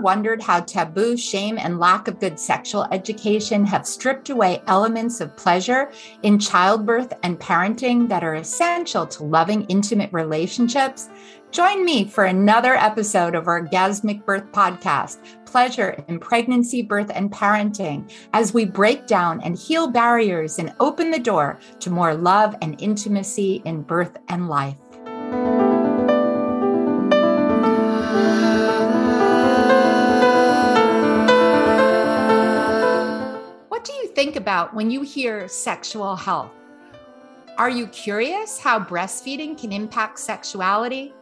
wondered how taboo, shame, and lack of good sexual education have stripped away elements of pleasure in childbirth and parenting that are essential to loving, intimate relationships? Join me for another episode of our Orgasmic Birth Podcast Pleasure in Pregnancy, Birth, and Parenting as we break down and heal barriers and open the door to more love and intimacy in birth and life. Think about when you hear sexual health? Are you curious how breastfeeding can impact sexuality?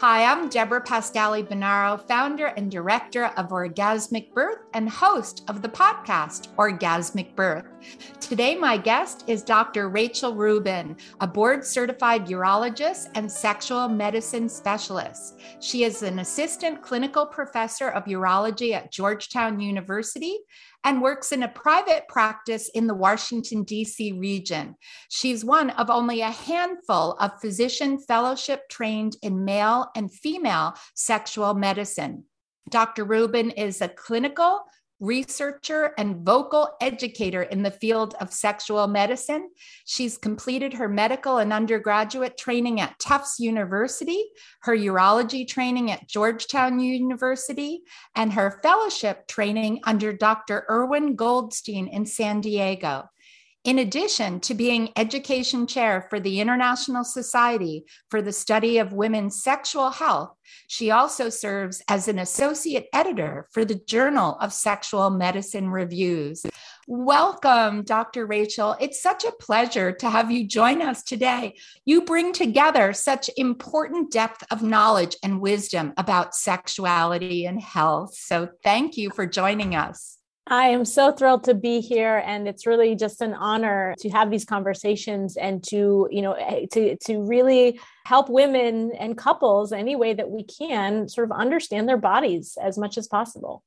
Hi, I'm Deborah Pascali Bonaro, founder and director of Orgasmic Birth and host of the podcast Orgasmic Birth. Today, my guest is Dr. Rachel Rubin, a board certified urologist and sexual medicine specialist. She is an assistant clinical professor of urology at Georgetown University and works in a private practice in the Washington, D.C. region. She's one of only a handful of physician fellowship trained in male and female sexual medicine. Dr. Rubin is a clinical, researcher, and vocal educator in the field of sexual medicine. She's completed her medical and undergraduate training at Tufts University, her urology training at Georgetown University, and her fellowship training under Dr. Irwin Goldstein in San Diego. In addition to being education chair for the International Society for the Study of Women's Sexual Health, she also serves as an associate editor for the Journal of Sexual Medicine Reviews. Welcome, Dr. Rachel. It's such a pleasure to have you join us today. You bring together such important depth of knowledge and wisdom about sexuality and health. So, thank you for joining us. I am so thrilled to be here and it's really just an honor to have these conversations and to, you know, eh, to to really help women and couples any way that we can sort of understand their bodies as much as possible.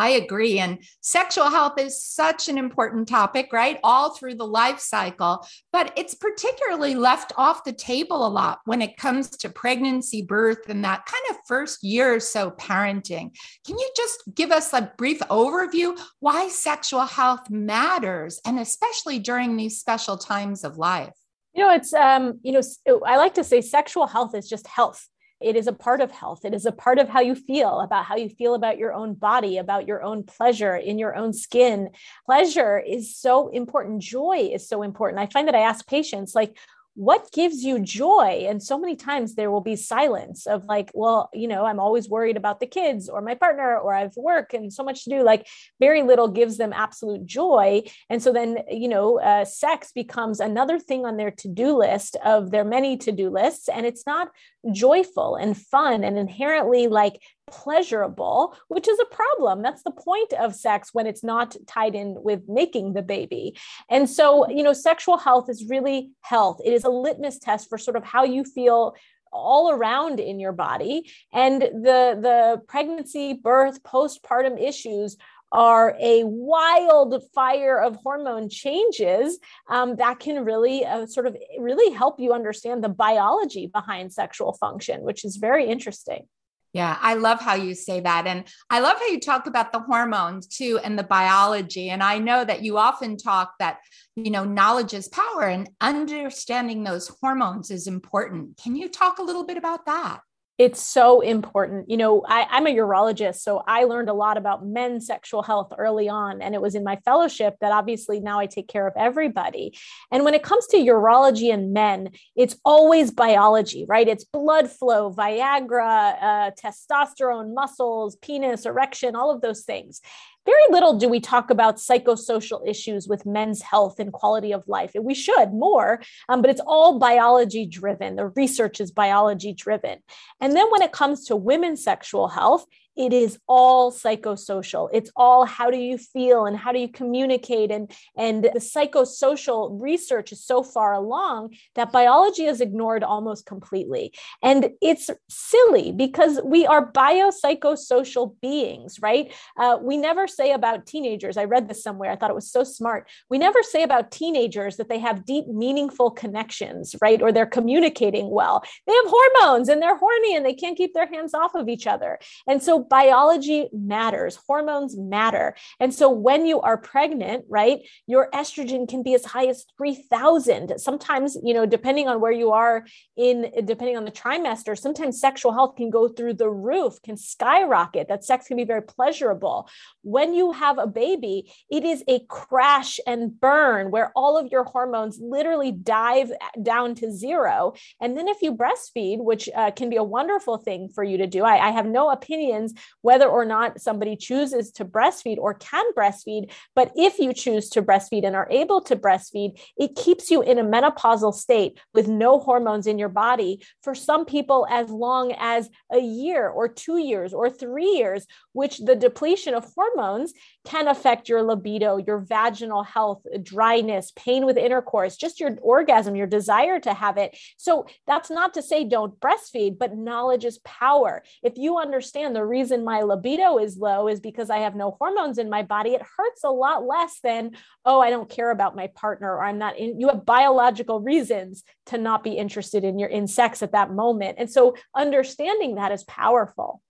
I agree. And sexual health is such an important topic, right? All through the life cycle, but it's particularly left off the table a lot when it comes to pregnancy, birth, and that kind of first year or so parenting. Can you just give us a brief overview why sexual health matters, and especially during these special times of life? You know, it's, um, you know, I like to say sexual health is just health it is a part of health. It is a part of how you feel about how you feel about your own body, about your own pleasure in your own skin. Pleasure is so important. Joy is so important. I find that I ask patients, like, what gives you joy? And so many times there will be silence of like well you know i'm always worried about the kids or my partner or i have work and so much to do. Like very little gives them absolute joy. And so then you know uh, sex becomes another thing on their to-do list of their many to-do lists. And it's not joyful and fun and inherently like pleasurable, which is a problem. That's the point of sex when it's not tied in with making the baby. And so, you know, sexual health is really health. It is a litmus test for sort of how you feel all around in your body and the the pregnancy birth postpartum issues are a wildfire of hormone changes um, that can really uh, sort of really help you understand the biology behind sexual function which is very interesting yeah, I love how you say that. And I love how you talk about the hormones too and the biology. And I know that you often talk that, you know, knowledge is power and understanding those hormones is important. Can you talk a little bit about that? It's so important. You know, I, am a urologist, so I learned a lot about men's sexual health early on. And it was in my fellowship that obviously now I take care of everybody. And when it comes to urology and men, it's always biology, right? It's blood flow, Viagra, uh, testosterone, muscles, penis, erection, all of those things very little do we talk about psychosocial issues with men's health and quality of life. And we should more, um, but it's all biology driven. The research is biology driven. And then when it comes to women's sexual health, it is all psychosocial. It's all how do you feel and how do you communicate? And and the psychosocial research is so far along that biology is ignored almost completely. And it's silly because we are biopsychosocial beings right? Uh, we never say about teenagers. I read this somewhere. I thought it was so smart. We never say about teenagers that they have deep meaningful connections right? Or they're communicating well. They have hormones and they're horny and they can't keep their hands off of each other. And so biology matters, hormones matter. And so when you are pregnant, right, your estrogen can be as high as 3000. Sometimes, you know, depending on where you are in depending on the trimester, sometimes sexual health can go through the roof, can skyrocket. That sex can be very pleasurable. When you have a baby, it is a crash and burn where all of your hormones literally dive down to zero. And then if you breastfeed, which uh, can be a wonderful thing for you to do, I, I have no opinions whether or not somebody chooses to breastfeed or can breastfeed. But if you choose to breastfeed and are able to breastfeed, it keeps you in a menopausal state with no hormones in your body for some people as long as a year or two years or three years, which the depletion of hormones can affect your libido, your vaginal health, dryness, pain with intercourse, just your orgasm, your desire to have it. So that's not to say don't breastfeed, but knowledge is power. If you understand the reason my libido is low is because I have no hormones in my body, it hurts a lot less than, oh, I don't care about my partner or I'm not in, you have biological reasons to not be interested in your in sex at that moment. And so understanding that is powerful.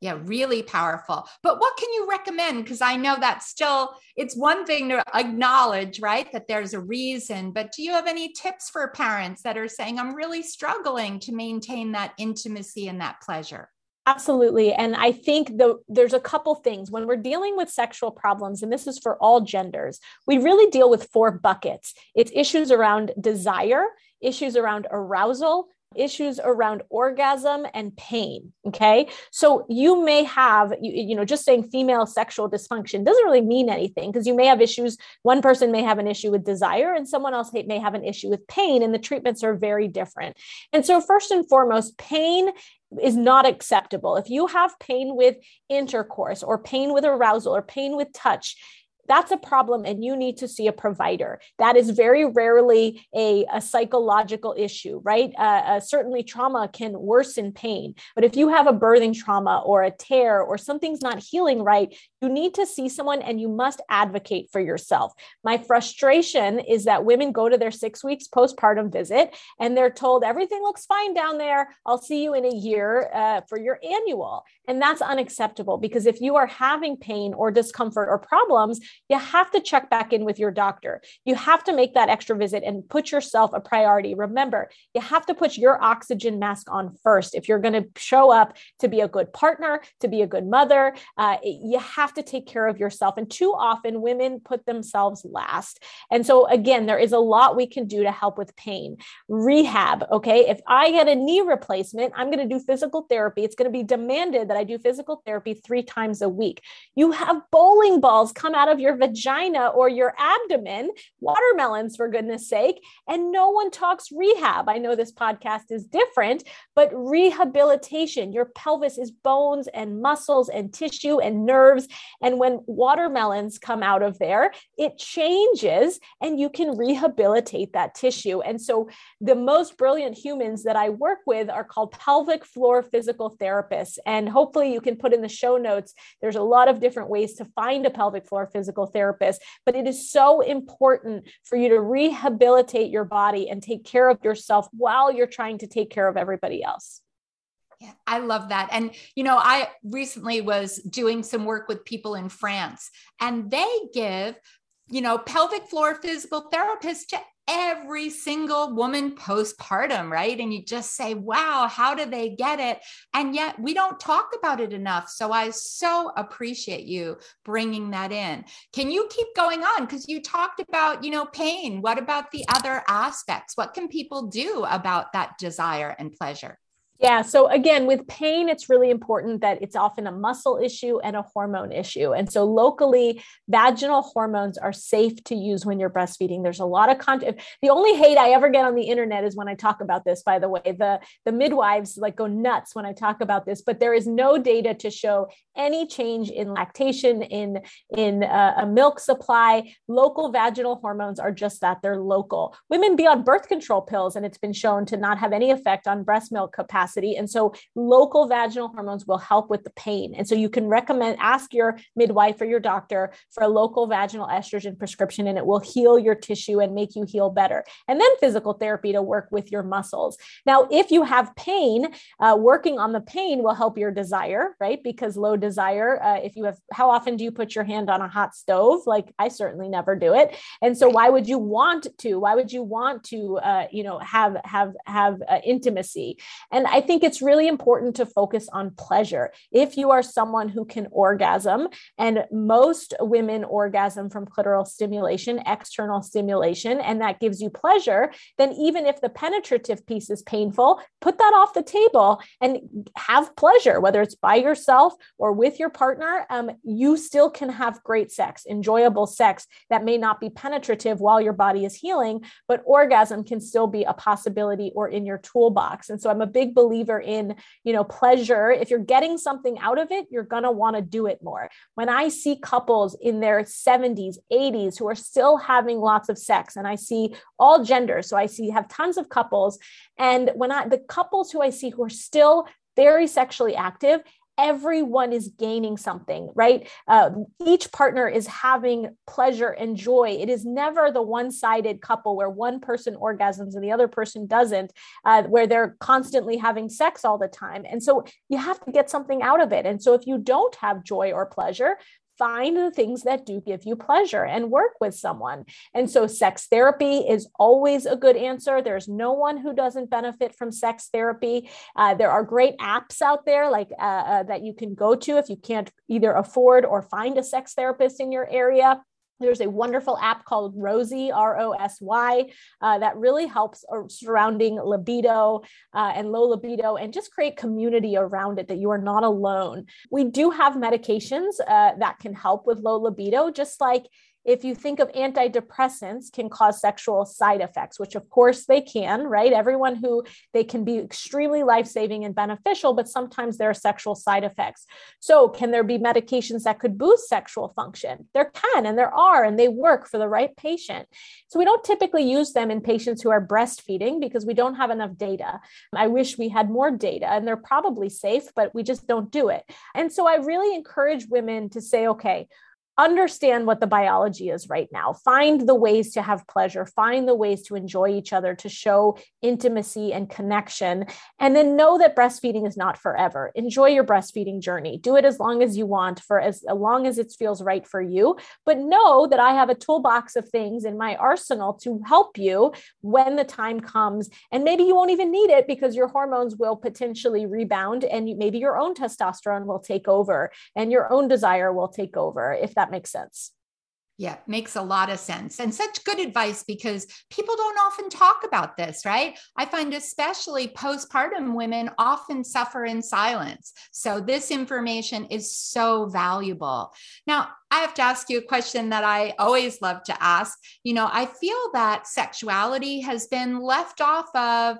Yeah, really powerful. But what can you recommend? Because I know that's still, it's one thing to acknowledge, right, that there's a reason. But do you have any tips for parents that are saying, I'm really struggling to maintain that intimacy and that pleasure? Absolutely. And I think the, there's a couple things when we're dealing with sexual problems, and this is for all genders, we really deal with four buckets it's issues around desire, issues around arousal, issues around orgasm and pain okay so you may have you, you know just saying female sexual dysfunction doesn't really mean anything because you may have issues one person may have an issue with desire and someone else may have an issue with pain and the treatments are very different and so first and foremost pain is not acceptable. If you have pain with intercourse or pain with arousal or pain with touch, that's a problem and you need to see a provider. That is very rarely a, a psychological issue right? Uh, uh, certainly trauma can worsen pain but if you have a birthing trauma or a tear or something's not healing right you need to see someone and you must advocate for yourself my frustration is that women go to their six weeks postpartum visit and they're told everything looks fine down there i'll see you in a year uh, for your annual and that's unacceptable because if you are having pain or discomfort or problems you have to check back in with your doctor. You have to make that extra visit and put yourself a priority. Remember, you have to put your oxygen mask on first. If you're going to show up to be a good partner, to be a good mother, uh, you have to take care of yourself. And too often, women put themselves last. And so, again, there is a lot we can do to help with pain. Rehab, okay? If I get a knee replacement, I'm going to do physical therapy. It's going to be demanded that I do physical therapy three times a week. You have bowling balls come out of your vagina or your abdomen, watermelons, for goodness sake. And no one talks rehab. I know this podcast is different, but rehabilitation, your pelvis is bones and muscles and tissue and nerves. And when watermelons come out of there, it changes and you can rehabilitate that tissue. And so the most brilliant humans that I work with are called pelvic floor physical therapists. And hopefully you can put in the show notes, there's a lot of different ways to find a pelvic floor physical therapist, but it is so important for you to rehabilitate your body and take care of yourself while you're trying to take care of everybody else. Yeah, I love that. And, you know, I recently was doing some work with people in France, and they give, you know, pelvic floor physical therapists to every single woman postpartum, right? And you just say, wow, how do they get it? And yet we don't talk about it enough. So I so appreciate you bringing that in. Can you keep going on? Because you talked about, you know, pain. What about the other aspects? What can people do about that desire and pleasure? Yeah. So again, with pain, it's really important that it's often a muscle issue and a hormone issue. And so locally, vaginal hormones are safe to use when you're breastfeeding. There's a lot of content. The only hate I ever get on the internet is when I talk about this, by the way. The, the midwives like go nuts when I talk about this, but there is no data to show any change in lactation, in, in uh, a milk supply. Local vaginal hormones are just that, they're local. Women be on birth control pills, and it's been shown to not have any effect on breast milk capacity capacity. And so local vaginal hormones will help with the pain. And so you can recommend, ask your midwife or your doctor for a local vaginal estrogen prescription, and it will heal your tissue and make you heal better. And then physical therapy to work with your muscles. Now, if you have pain, uh, working on the pain will help your desire, right? Because low desire, uh, if you have, how often do you put your hand on a hot stove? Like I certainly never do it. And so why would you want to? Why would you want to, uh, you know, have, have, have uh, intimacy? And I think it's really important to focus on pleasure. If you are someone who can orgasm, and most women orgasm from clitoral stimulation, external stimulation, and that gives you pleasure, then even if the penetrative piece is painful, put that off the table and have pleasure, whether it's by yourself or with your partner. Um, you still can have great sex, enjoyable sex that may not be penetrative while your body is healing, but orgasm can still be a possibility or in your toolbox. And so I'm a big believer in, you know, pleasure. If you're getting something out of it, you're going to want to do it more. When I see couples in their 70s, 80s who are still having lots of sex, and I see all genders, so I see have tons of couples, and when I the couples who I see who are still very sexually active everyone is gaining something, right? Uh, each partner is having pleasure and joy. It is never the one sided couple where one person orgasms and the other person doesn't, uh, where they're constantly having sex all the time. And so you have to get something out of it. And so if you don't have joy or pleasure, find the things that do give you pleasure and work with someone. And so, sex therapy is always a good answer. There's no one who doesn't benefit from sex therapy. Uh, there are great apps out there like uh, uh, that you can go to if you can't either afford or find a sex therapist in your area. There's a wonderful app called Rosy, R O S Y, uh, that really helps surrounding libido uh, and low libido and just create community around it that you are not alone. We do have medications uh, that can help with low libido, just like if you think of antidepressants can cause sexual side effects which of course they can right? Everyone who they can be extremely life-saving and beneficial but sometimes there are sexual side effects. So can there be medications that could boost sexual function? There can and there are and they work for the right patient. So we don't typically use them in patients who are breastfeeding because we don't have enough data. I wish we had more data and they're probably safe but we just don't do it. And so i really encourage women to say okay understand what the biology is right now. Find the ways to have pleasure. Find the ways to enjoy each other to show intimacy and connection. And then know that breastfeeding is not forever. Enjoy your breastfeeding journey. Do it as long as you want for as, as long as it feels right for you. But know that i have a toolbox of things in my arsenal to help you when the time comes. And maybe you won't even need it because your hormones will potentially rebound and maybe your own testosterone will take over and your own desire will take over if that that makes sense. Yeah, makes a lot of sense. And such good advice because people don't often talk about this, right? I find especially postpartum women often suffer in silence. So this information is so valuable. Now, I have to ask you a question that I always love to ask. You know, I feel that sexuality has been left off of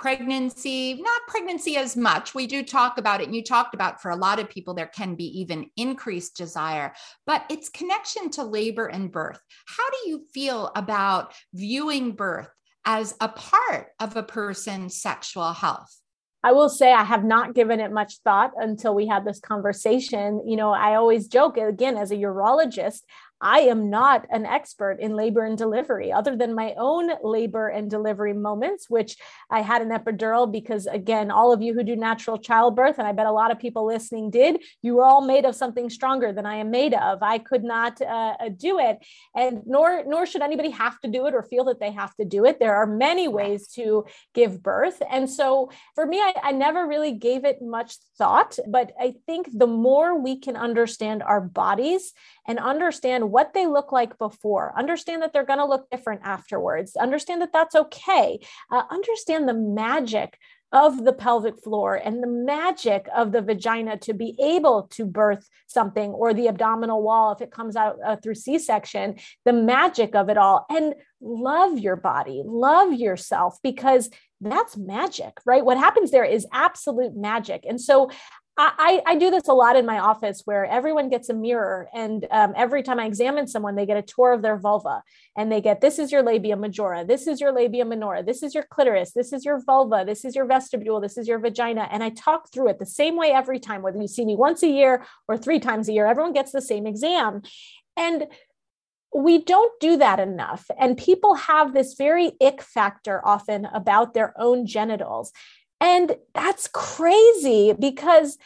pregnancy, not pregnancy as much. We do talk about it. And you talked about for a lot of people, there can be even increased desire, but it's connection to labor and birth. How do you feel about viewing birth as a part of a person's sexual health? I will say I have not given it much thought until we had this conversation. You know, I always joke again as a urologist, I am not an expert in labor and delivery, other than my own labor and delivery moments, which I had an epidural because, again, all of you who do natural childbirth, and I bet a lot of people listening did, you were all made of something stronger than I am made of. I could not uh, uh, do it, and nor nor should anybody have to do it or feel that they have to do it. There are many ways to give birth, and so for me, I, I never really gave it much thought. But I think the more we can understand our bodies and understand what they look like before. Understand that they're going to look different afterwards. Understand that that's okay. Uh, understand the magic of the pelvic floor and the magic of the vagina to be able to birth something or the abdominal wall if it comes out uh, through c-section the magic of it all and love your body love yourself because that's magic right what happens there is absolute magic and so I, I do this a lot in my office where everyone gets a mirror and um, every time I examine someone, they get a tour of their vulva and they get this is your labia majora, this is your labia minora, this is your clitoris, this is your vulva, this is your vestibule, this is your vagina. And I talk through it the same way every time, whether you see me once a year or three times a year, everyone gets the same exam. And we don't do that enough. And people have this very ick factor often about their own genitals. And that's crazy because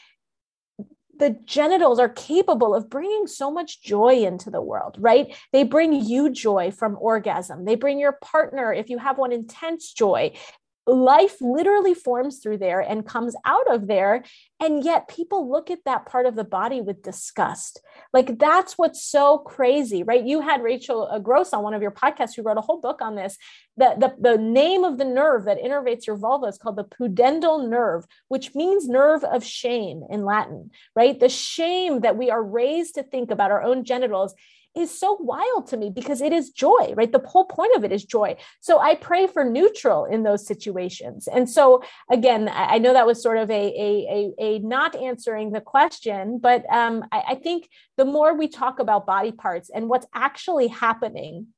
the genitals are capable of bringing so much joy into the world, right? They bring you joy from orgasm. They bring your partner, if you have one, intense joy life literally forms through there and comes out of there. And yet people look at that part of the body with disgust. Like that's what's so crazy right? You had rachel gross on one of your podcasts who wrote a whole book on this the, the, the name of the nerve that innervates your vulva is called the pudendal nerve which means nerve of shame in latin right? The shame that we are raised to think about our own genitals is so wild to me because it is joy, right? The whole point of it is joy. So I pray for neutral in those situations. And so again, I know that was sort of a a, a, a not answering the question, but um, I, I think the more we talk about body parts and what's actually happening,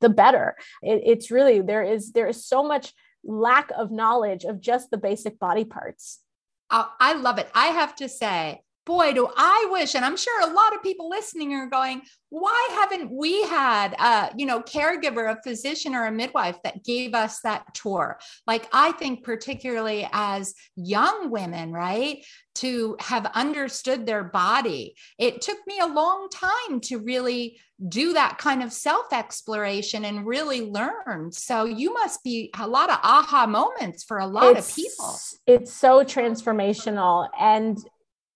the better. It, it's really there is there is so much lack of knowledge of just the basic body parts. I love it. I have to say, boy, do I wish, and I'm sure a lot of people listening are going, why haven't we had a, you know, caregiver, a physician or a midwife that gave us that tour? Like, I think particularly as young women, right, to have understood their body, it took me a long time to really do that kind of self exploration and really learn. So you must be a lot of aha moments for a lot it's, of people. It's so transformational. And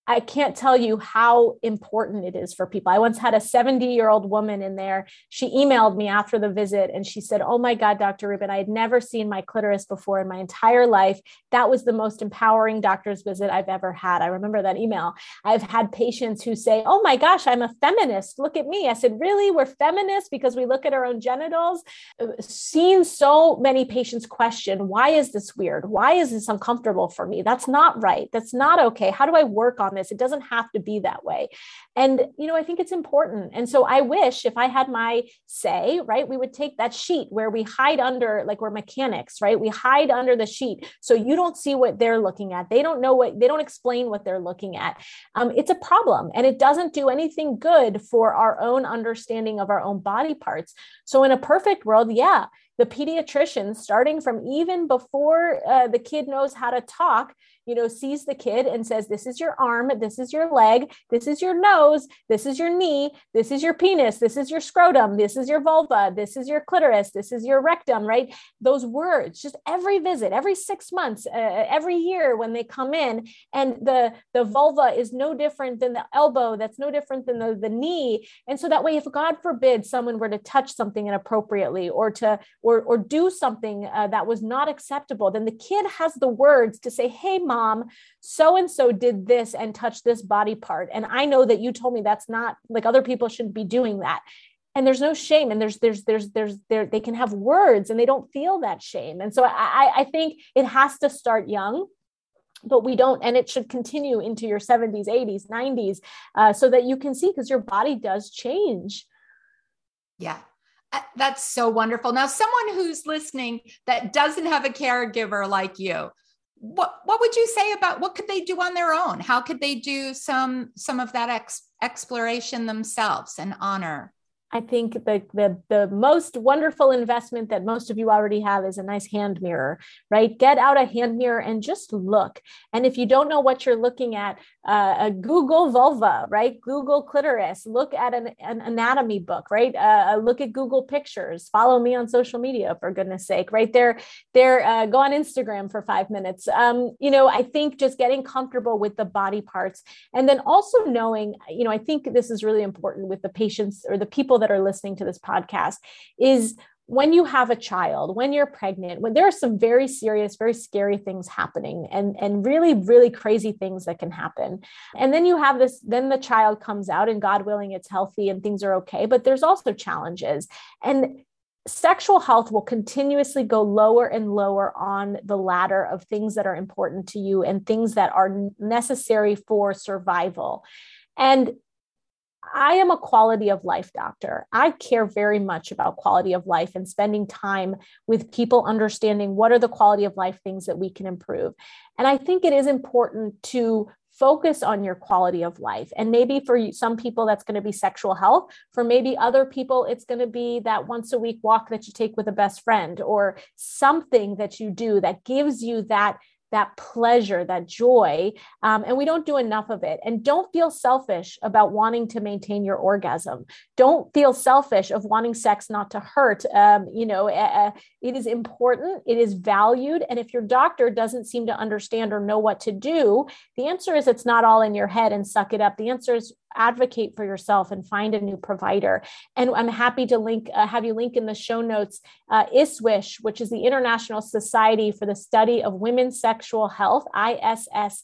I can't tell you how important it is for people. I once had a 70 year old woman in there. She emailed me after the visit and she said, Oh my God, Dr. Rubin, I had never seen my clitoris before in my entire life. That was the most empowering doctor's visit I've ever had. I remember that email. I've had patients who say, Oh my gosh, I'm a feminist. Look at me. I said, Really? We're feminists because we look at our own genitals? Seen so many patients question, Why is this weird? Why is this uncomfortable for me? That's not right. That's not okay. How do I work on this. It doesn't have to be that way. And, you know, I think it's important. And so I wish if I had my say, right, we would take that sheet where we hide under, like we're mechanics, right? We hide under the sheet. So you don't see what they're looking at. They don't know what, they don't explain what they're looking at. Um, it's a problem and it doesn't do anything good for our own understanding of our own body parts. So in a perfect world, yeah, the pediatrician starting from even before uh, the kid knows how to talk you know, sees the kid and says, This is your arm, this is your leg, this is your nose, this is your knee, this is your penis, this is your scrotum, this is your vulva, this is your clitoris, this is your rectum, right? Those words, just every visit, every six months, uh, every year when they come in, and the, the vulva is no different than the elbow, that's no different than the, the knee. And so that way, if God forbid someone were to touch something inappropriately or to or, or do something uh, that was not acceptable, then the kid has the words to say, Hey, mom mom, so and so did this and touched this body part. And I know that you told me that's not like other people shouldn't be doing that. And there's no shame, and there's there's there's there's there they can have words and they don't feel that shame. And so I I think it has to start young but we don't and it should continue into your 70s 80s 90s uh, so that you can see because your body does change yeah uh, that's so wonderful now someone who's listening that doesn't have a caregiver like you what what would you say about what could they do on their own? How could they do some some of that ex- exploration themselves and honor I think the, the, the most wonderful investment that most of you already have is a nice hand mirror, right? Get out a hand mirror and just look. And if you don't know what you're looking at, uh, a Google vulva, right? Google clitoris, look at an, an anatomy book, right? Uh, uh, look at Google pictures, follow me on social media for goodness sake, right? There, there, uh, go on Instagram for five minutes. Um, you know, I think just getting comfortable with the body parts and then also knowing, you know, I think this is really important with the patients or the people that are listening to this podcast is when you have a child when you're pregnant when there are some very serious very scary things happening and and really really crazy things that can happen and then you have this then the child comes out and god willing it's healthy and things are okay but there's also challenges and sexual health will continuously go lower and lower on the ladder of things that are important to you and things that are necessary for survival. And I am a quality of life doctor. I care very much about quality of life and spending time with people understanding what are the quality of life things that we can improve. And I think it is important to focus on your quality of life. And maybe for some people, that's going to be sexual health. For maybe other people, it's going to be that once a week walk that you take with a best friend or something that you do that gives you that that pleasure, that joy. Um, and we don't do enough of it. And don't feel selfish about wanting to maintain your orgasm. Don't feel selfish of wanting sex not to hurt. Um, you know, uh, it is important, it is valued. And if your doctor doesn't seem to understand or know what to do, the answer is it's not all in your head and suck it up. The answer is advocate for yourself and find a new provider. And I'm happy to link, uh, have you link in the show notes, uh, ISSWSH, which is the International Society for the Study of Women's Sexual Health, ISSWSH.org,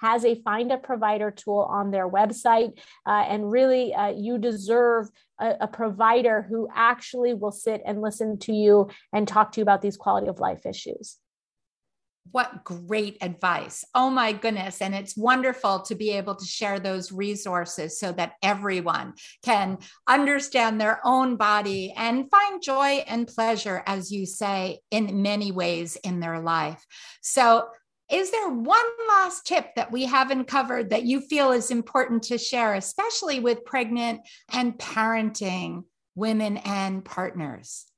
has a find a provider tool on their website. Uh, and really, uh, you deserve a, a provider who actually will sit and listen to you and talk to you about these quality of life issues. What great advice. Oh my goodness. And it's wonderful to be able to share those resources so that everyone can understand their own body and find joy and pleasure, as you say, in many ways in their life. So, is there one last tip that we haven't covered that you feel is important to share, especially with pregnant and parenting women and partners?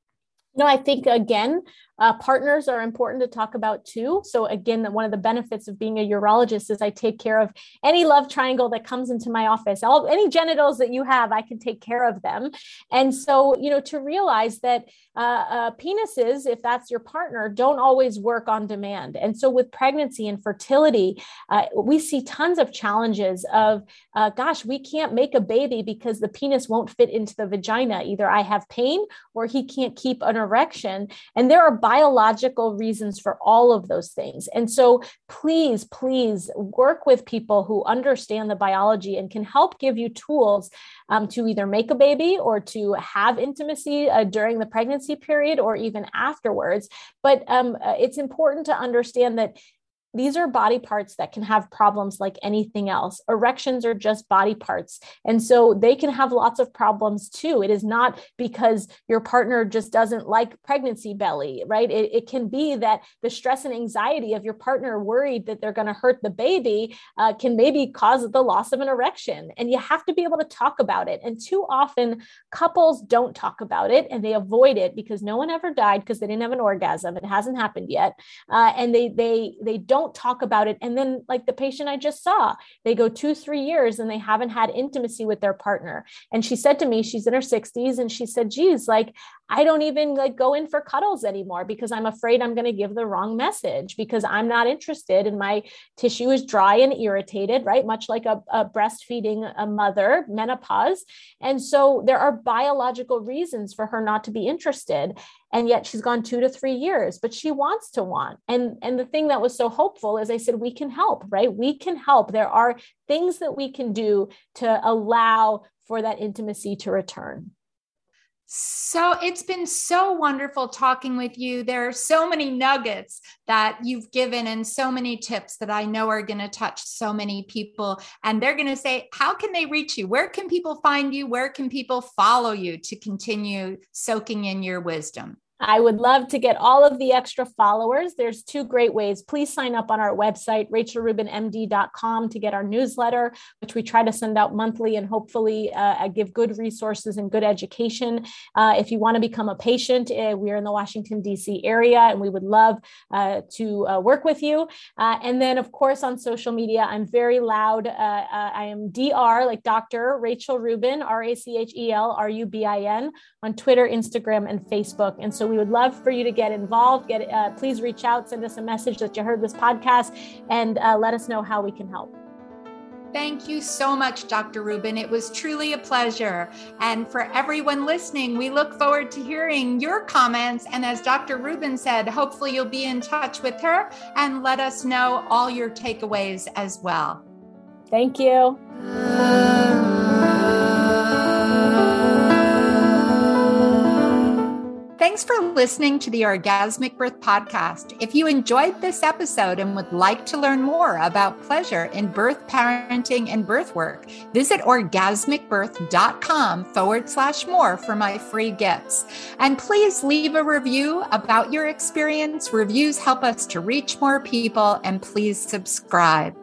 No, I think again, uh, partners are important to talk about too. So again, one of the benefits of being a urologist is I take care of any love triangle that comes into my office. All any genitals that you have, I can take care of them. And so, you know, to realize that uh, uh, penises, if that's your partner, don't always work on demand. And so, with pregnancy and fertility, uh, we see tons of challenges of, uh, gosh, we can't make a baby because the penis won't fit into the vagina. Either I have pain or he can't keep an erection. And there are biological reasons for all of those things. And so please, please work with people who understand the biology and can help give you tools um, to either make a baby or to have intimacy uh, during the pregnancy period or even afterwards. But um, uh, it's important to understand that these are body parts that can have problems like anything else. Erections are just body parts. And so they can have lots of problems too. It is not because your partner just doesn't like pregnancy belly, right? It, it can be that the stress and anxiety of your partner worried that they're going to hurt the baby uh, can maybe cause the loss of an erection. And you have to be able to talk about it. And too often, couples don't talk about it and they avoid it because no one ever died because they didn't have an orgasm. It hasn't happened yet. Uh, and they, they, they don't don't talk about it. And then, like the patient I just saw, they go two, three years and they haven't had intimacy with their partner. And she said to me, she's in her 60s, and she said, geez, like, I don't even like go in for cuddles anymore because I'm afraid I'm going to give the wrong message because I'm not interested and my tissue is dry and irritated, right? Much like a, a breastfeeding a mother, menopause. And so there are biological reasons for her not to be interested and yet she's gone two to three years but she wants to want. And and the thing that was so hopeful is i said we can help right? We can help. There are things that we can do to allow for that intimacy to return so it's been so wonderful talking with you. There are so many nuggets that you've given and so many tips that I know are going to touch so many people. And they're going to say, How can they reach you? Where can people find you? Where can people follow you to continue soaking in your wisdom? I would love to get all of the extra followers. There's two great ways. Please sign up on our website, rachelrubinmd.com, to get our newsletter, which we try to send out monthly and hopefully uh, give good resources and good education. Uh, if you want to become a patient, uh, we're in the Washington, D.C. area, and we would love uh, to uh, work with you. Uh, and then, of course, on social media, I'm very loud. I am DR, like Dr. Rachel Rubin, R A C H E L R U B I N, on Twitter, Instagram, and Facebook. And so we would love for you to get involved. Get uh, please reach out, send us a message that you heard this podcast, and uh, let us know how we can help. Thank you so much, Dr. Rubin. It was truly a pleasure. And for everyone listening, we look forward to hearing your comments. And as Dr. Rubin said, hopefully you'll be in touch with her and let us know all your takeaways as well. Thank you. Thanks for listening to the Orgasmic Birth Podcast. If you enjoyed this episode and would like to learn more about pleasure in birth, parenting, and birth work, visit orgasmicbirth.com forward slash more for my free gifts. And please leave a review about your experience. Reviews help us to reach more people, and please subscribe.